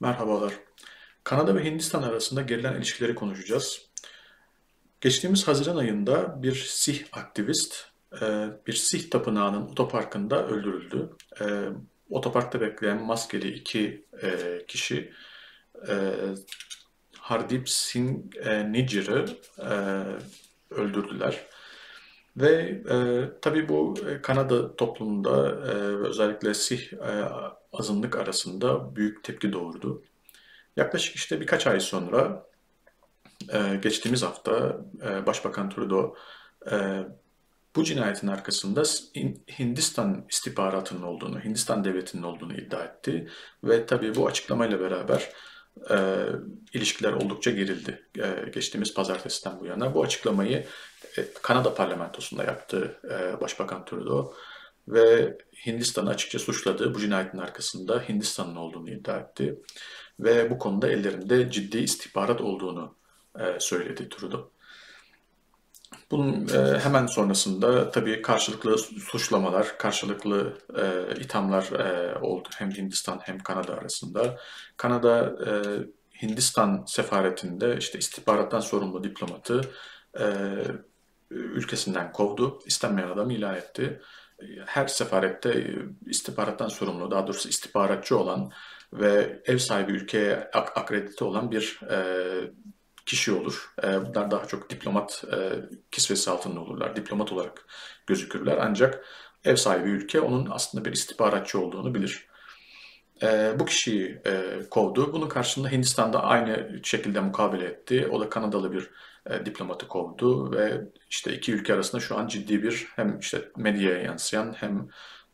Merhabalar. Kanada ve Hindistan arasında gerilen ilişkileri konuşacağız. Geçtiğimiz Haziran ayında bir Sih aktivist e, bir Sih tapınağının otoparkında öldürüldü. E, otoparkta bekleyen maskeli iki e, kişi Hardip Singh Nijjar'ı öldürdüler. Ve e, tabii bu Kanada toplumunda e, özellikle Sih e, azınlık arasında büyük tepki doğurdu. Yaklaşık işte birkaç ay sonra e, geçtiğimiz hafta e, Başbakan Trudeau e, bu cinayetin arkasında Hindistan istihbaratının olduğunu, Hindistan devletinin olduğunu iddia etti. Ve tabii bu açıklamayla beraber e, ilişkiler oldukça gerildi e, geçtiğimiz pazartesiden bu yana. Bu açıklamayı e, Kanada parlamentosunda yaptı e, Başbakan Trudeau ve Hindistan'ı açıkça suçladı. Bu cinayetin arkasında Hindistan'ın olduğunu iddia etti. Ve bu konuda ellerinde ciddi istihbarat olduğunu e, söyledi Trudeau. Bunun e, hemen sonrasında tabii karşılıklı suçlamalar, karşılıklı e, ithamlar e, oldu hem Hindistan hem Kanada arasında. Kanada e, Hindistan sefaretinde işte istihbarattan sorumlu diplomatı e, ülkesinden kovdu, istenmeyen adamı ilan etti. Her sefarette istihbarattan sorumlu, daha doğrusu istihbaratçı olan ve ev sahibi ülkeye ak akredite olan bir e, kişi olur. E, bunlar daha çok diplomat e, kisvesi altında olurlar. Diplomat olarak gözükürler. Ancak ev sahibi ülke onun aslında bir istihbaratçı olduğunu bilir. E, bu kişiyi kovdu. Bunun karşılığında Hindistan'da aynı şekilde mukabele etti. O da Kanadalı bir diplomatı kovdu ve işte iki ülke arasında şu an ciddi bir hem işte medyaya yansıyan hem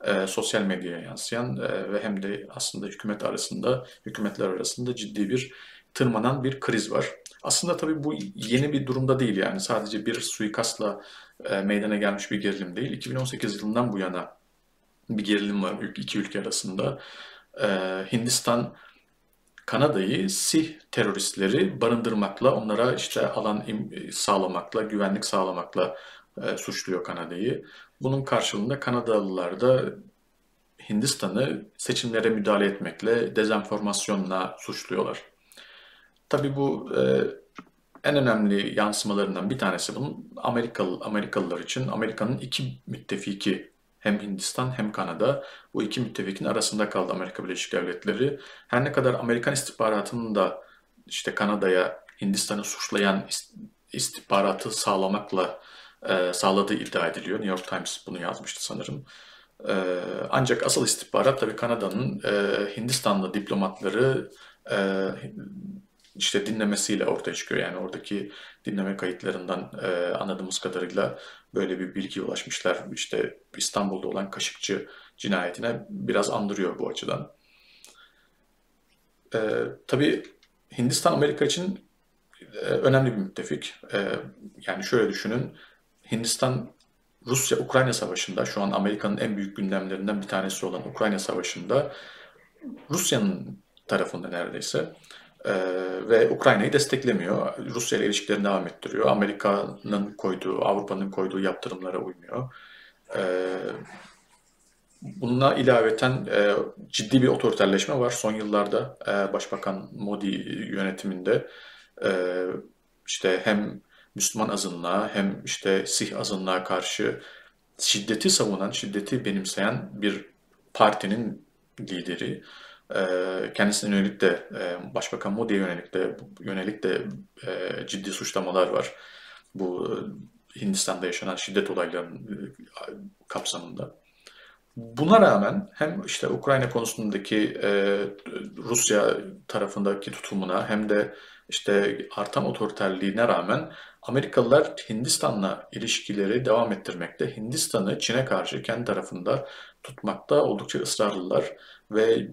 e, sosyal medyaya yansıyan e, ve hem de aslında hükümet arasında, hükümetler arasında ciddi bir tırmanan bir kriz var. Aslında tabii bu yeni bir durumda değil yani sadece bir suikastla e, meydana gelmiş bir gerilim değil. 2018 yılından bu yana bir gerilim var iki ülke arasında. E, Hindistan Kanada'yı Sih teröristleri barındırmakla, onlara işte alan sağlamakla, güvenlik sağlamakla e, suçluyor Kanada'yı. Bunun karşılığında Kanadalılar da Hindistan'ı seçimlere müdahale etmekle, dezenformasyonla suçluyorlar. Tabii bu e, en önemli yansımalarından bir tanesi bunun Amerikalı Amerikalılar için Amerika'nın iki müttefiki hem Hindistan hem Kanada bu iki müttefikin arasında kaldı Amerika Birleşik Devletleri. Her ne kadar Amerikan istihbaratının da işte Kanada'ya Hindistan'ı suçlayan istihbaratı sağlamakla e, sağladığı iddia ediliyor. New York Times bunu yazmıştı sanırım. E, ancak asıl istihbarat tabii Kanada'nın e, Hindistanlı diplomatları e, işte dinlemesiyle ortaya çıkıyor. Yani oradaki dinleme kayıtlarından e, anladığımız kadarıyla böyle bir bilgi ulaşmışlar. İşte İstanbul'da olan Kaşıkçı cinayetine biraz andırıyor bu açıdan. E, tabii Hindistan Amerika için e, önemli bir müttefik. E, yani şöyle düşünün, Hindistan Rusya-Ukrayna savaşında şu an Amerika'nın en büyük gündemlerinden bir tanesi olan Ukrayna savaşında Rusya'nın tarafında neredeyse. Ee, ve Ukrayna'yı desteklemiyor. Rusya ile ilişkilerini devam ettiriyor. Amerika'nın koyduğu, Avrupa'nın koyduğu yaptırımlara uymuyor. Ee, bununla ilaveten e, ciddi bir otoriterleşme var. Son yıllarda e, Başbakan Modi yönetiminde e, işte hem Müslüman azınlığa hem işte Sih azınlığa karşı şiddeti savunan, şiddeti benimseyen bir partinin lideri. Ee, kendisine yönelik de e, Başbakan Modi'ye yönelik de yönelik de e, ciddi suçlamalar var. Bu e, Hindistan'da yaşanan şiddet olaylarının kapsamında. Buna rağmen hem işte Ukrayna konusundaki Rusya tarafındaki tutumuna hem de işte artan otoriterliğine rağmen Amerikalılar Hindistan'la ilişkileri devam ettirmekte, Hindistan'ı Çin'e karşı kendi tarafında tutmakta oldukça ısrarlılar ve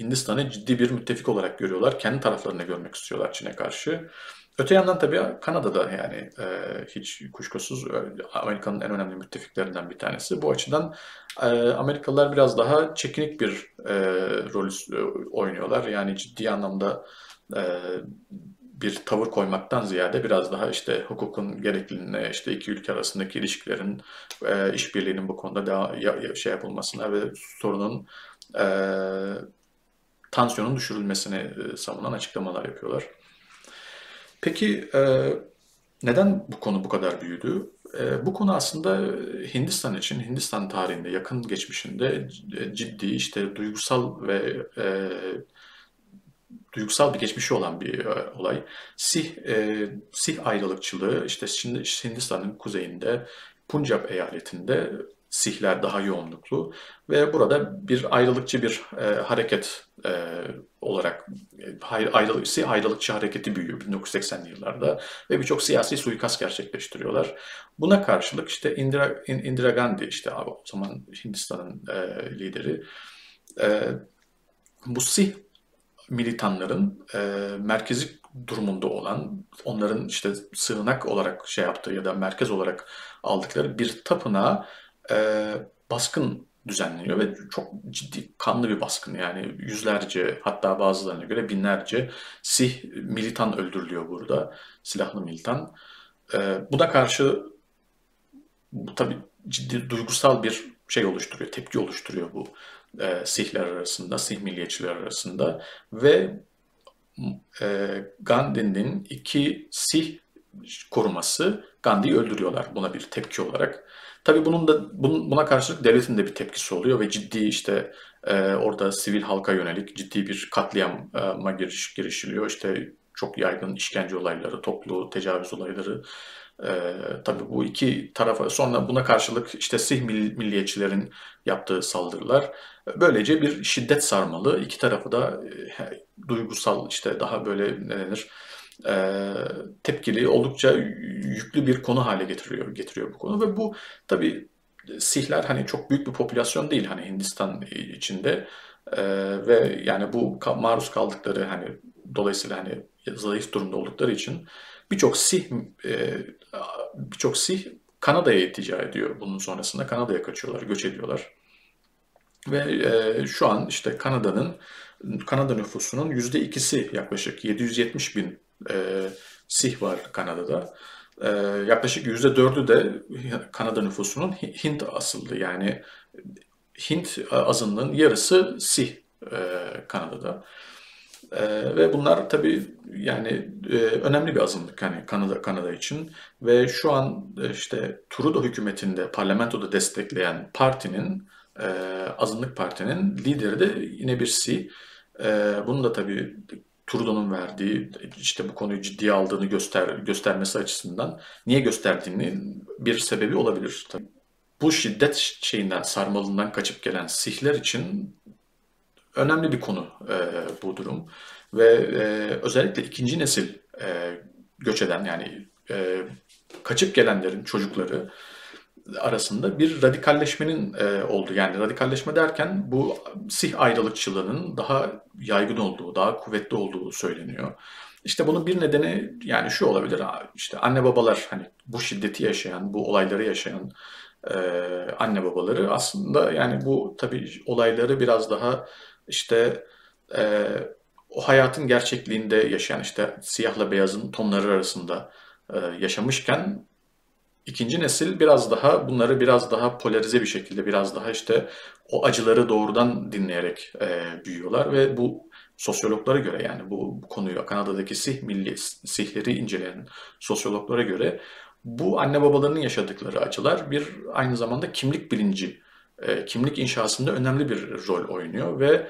Hindistan'ı ciddi bir müttefik olarak görüyorlar. Kendi taraflarını görmek istiyorlar Çin'e karşı. Öte yandan tabii Kanada'da yani e, hiç kuşkusuz e, Amerika'nın en önemli müttefiklerinden bir tanesi. Bu açıdan e, Amerikalılar biraz daha çekinik bir e, rol e, oynuyorlar. Yani ciddi anlamda e, bir tavır koymaktan ziyade biraz daha işte hukukun gerekliliğine, işte iki ülke arasındaki ilişkilerin, e, işbirliğinin bu konuda daha ya, şey yapılmasına ve sorunun e, tansiyonun düşürülmesini e, savunan açıklamalar yapıyorlar. Peki e, neden bu konu bu kadar büyüdü? E, bu konu aslında Hindistan için, Hindistan tarihinde, yakın geçmişinde ciddi işte duygusal ve e, duygusal bir geçmişi olan bir e, olay. Sih, e, Sih ayrılıkçılığı işte şimdi Hindistan'ın kuzeyinde Punjab eyaletinde Sihler daha yoğunluklu ve burada bir ayrılıkçı bir e, hareket e, olarak e, ayrılık, Sih ayrılıkçı hareketi büyüyor 1980'li yıllarda ve birçok siyasi suikast gerçekleştiriyorlar. Buna karşılık işte Indira, Indira Gandhi işte o zaman Hindistan'ın e, lideri e, bu Sih militanların e, merkezi durumunda olan, onların işte sığınak olarak şey yaptığı ya da merkez olarak aldıkları bir tapınağa e, baskın düzenleniyor ve çok ciddi kanlı bir baskın yani yüzlerce hatta bazılarına göre binlerce Sih militan öldürülüyor burada silahlı militan. E, buna karşı bu tabii ciddi duygusal bir şey oluşturuyor, tepki oluşturuyor bu e, Sihler arasında, Sih milliyetçiler arasında ve e, Gandhi'nin iki Sih koruması Gandhi'yi öldürüyorlar buna bir tepki olarak. Tabii bunun da bunun, buna karşılık devletin de bir tepkisi oluyor ve ciddi işte e, orada sivil halka yönelik ciddi bir katliama giriş, girişiliyor. İşte çok yaygın işkence olayları, toplu tecavüz olayları ee, tabii bu iki tarafa sonra buna karşılık işte Sih milliyetçilerin yaptığı saldırılar böylece bir şiddet sarmalı. iki tarafı da e, duygusal işte daha böyle ne denir e, tepkili oldukça yüklü bir konu hale getiriyor getiriyor bu konu ve bu tabii Sihler hani çok büyük bir popülasyon değil hani Hindistan içinde e, ve yani bu maruz kaldıkları hani dolayısıyla hani zayıf durumda oldukları için birçok Sih e, birçok Sih Kanada'ya iltica ediyor bunun sonrasında. Kanada'ya kaçıyorlar, göç ediyorlar. Ve e, şu an işte Kanada'nın Kanada nüfusunun yüzde ikisi yaklaşık 770 bin e, Sih var Kanada'da. Yaklaşık yüzde dördü de Kanada nüfusunun Hint asıllı yani Hint azınlığın yarısı Sih e, Kanada'da. Ee, ve bunlar tabii yani e, önemli bir azınlık hani Kanada Kanada için ve şu an e, işte Trudeau hükümetinde parlamentoda destekleyen partinin e, azınlık partinin lideri de yine birisi. E, bunu da tabii Trudeau'nun verdiği işte bu konuyu ciddiye aldığını göster göstermesi açısından niye gösterdiğini bir sebebi olabilir. Tabii. Bu şiddet şeyinden sarmalından kaçıp gelen Sihler için önemli bir konu e, bu durum. Ve e, özellikle ikinci nesil e, göç eden yani e, kaçıp gelenlerin çocukları arasında bir radikalleşmenin e, olduğu. Yani radikalleşme derken bu sih ayrılıkçılığının daha yaygın olduğu, daha kuvvetli olduğu söyleniyor. İşte bunun bir nedeni yani şu olabilir. İşte anne babalar hani bu şiddeti yaşayan, bu olayları yaşayan e, anne babaları aslında yani bu tabii olayları biraz daha işte e, o hayatın gerçekliğinde yaşayan işte siyahla beyazın tonları arasında e, yaşamışken ikinci nesil biraz daha bunları biraz daha polarize bir şekilde biraz daha işte o acıları doğrudan dinleyerek e, büyüyorlar ve bu sosyologlara göre yani bu, bu konuyu Kanada'daki Sih milli Sihleri inceleyen sosyologlara göre bu anne babalarının yaşadıkları acılar bir aynı zamanda kimlik bilinci, e, kimlik inşasında önemli bir rol oynuyor ve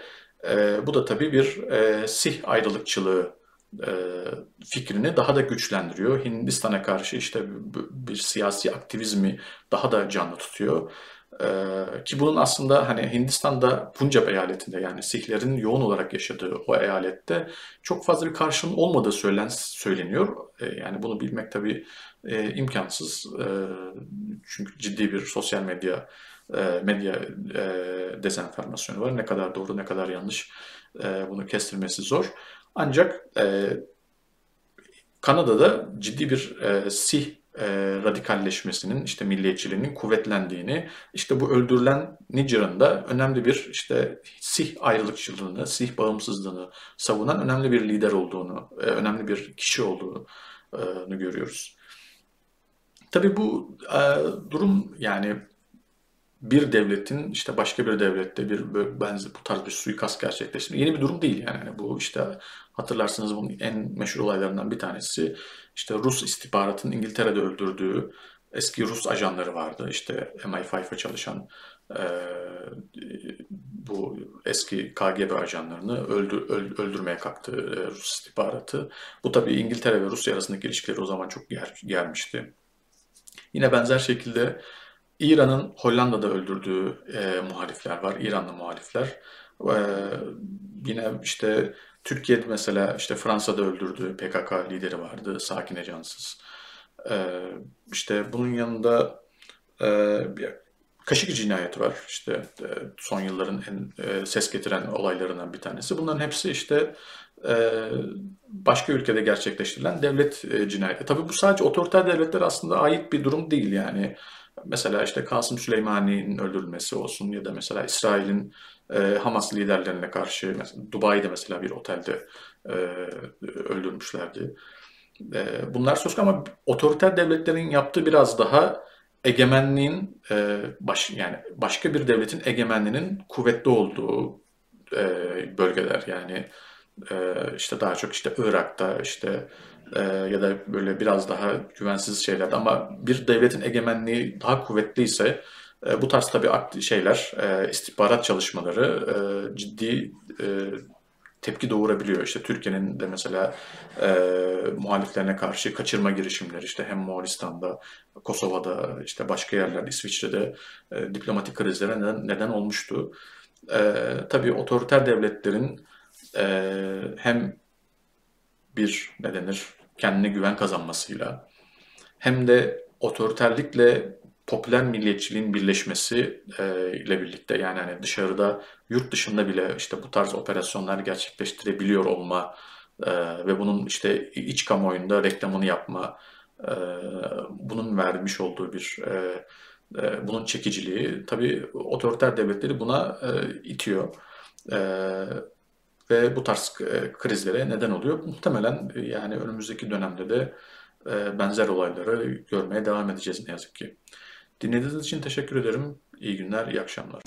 e, bu da tabii bir e, Sih ayrılıkçılığı e, fikrini daha da güçlendiriyor. Hindistan'a karşı işte bir siyasi aktivizmi daha da canlı tutuyor. Ee, ki bunun aslında hani Hindistan'da Punjab eyaletinde yani Sihlerin yoğun olarak yaşadığı o eyalette çok fazla bir karşılığın olmadığı söylen, söyleniyor. Ee, yani bunu bilmek tabii e, imkansız. E, çünkü ciddi bir sosyal medya e, medya e, dezenformasyonu var. Ne kadar doğru ne kadar yanlış e, bunu kestirmesi zor. Ancak e, Kanada'da ciddi bir e, Sih e, radikalleşmesinin, işte milliyetçiliğinin kuvvetlendiğini, işte bu öldürülen Nijer'ın da önemli bir işte Sih ayrılıkçılığını, Sih bağımsızlığını savunan önemli bir lider olduğunu, e, önemli bir kişi olduğunu e, görüyoruz. Tabii bu e, durum yani bir devletin işte başka bir devlette bir benzer bu tarz bir suikast gerçekleştirme yeni bir durum değil yani. yani bu işte hatırlarsınız bunun en meşhur olaylarından bir tanesi işte Rus istihbaratının İngiltere'de öldürdüğü eski Rus ajanları vardı. İşte MI5'e çalışan e, bu eski KGB ajanlarını öldür, öldürmeye kalktı Rus istihbaratı. Bu tabii İngiltere ve Rusya arasındaki ilişkileri o zaman çok ger, germişti. Yine benzer şekilde İran'ın Hollanda'da öldürdüğü e, muhalifler var, İranlı muhalifler. E, yine işte Türkiye'de mesela işte Fransa'da öldürdüğü PKK lideri vardı, Sakine Cansız. E, işte bunun yanında e, bir Kaşık cinayeti var. İşte e, son yılların en e, ses getiren olaylarından bir tanesi. Bunların hepsi işte e, başka ülkede gerçekleştirilen devlet cinayeti. Tabii bu sadece otoriter devletler aslında ait bir durum değil yani. Mesela işte Kasım Süleymani'nin öldürülmesi olsun ya da mesela İsrail'in Hamas liderlerine karşı mesela Dubai'de mesela bir otelde öldürmüşlerdi. bunlar söz ama otoriter devletlerin yaptığı biraz daha egemenliğin e, baş, yani başka bir devletin egemenliğinin kuvvetli olduğu e, bölgeler yani e, işte daha çok işte Irak'ta işte e, ya da böyle biraz daha güvensiz şeylerde ama bir devletin egemenliği daha kuvvetliyse e, bu tarz tabii şeyler e, istihbarat çalışmaları e, ciddi e, tepki doğurabiliyor. İşte Türkiye'nin de mesela e, muhaliflerine karşı kaçırma girişimleri işte hem Moğolistan'da, Kosova'da, işte başka yerlerde, İsviçre'de e, diplomatik krizlere neden, neden olmuştu. E, tabii otoriter devletlerin e, hem bir ne denir kendine güven kazanmasıyla hem de otoriterlikle popüler milliyetçiliğin birleşmesi e, ile birlikte yani hani dışarıda yurt dışında bile işte bu tarz operasyonlar gerçekleştirebiliyor olma e, ve bunun işte iç kamuoyunda reklamını yapma e, bunun vermiş olduğu bir e, e, bunun çekiciliği tabii otoriter devletleri buna e, itiyor. E, ve bu tarz e, krizlere neden oluyor. Muhtemelen e, yani önümüzdeki dönemde de e, benzer olayları görmeye devam edeceğiz ne yazık ki. Dinlediğiniz için teşekkür ederim. İyi günler, iyi akşamlar.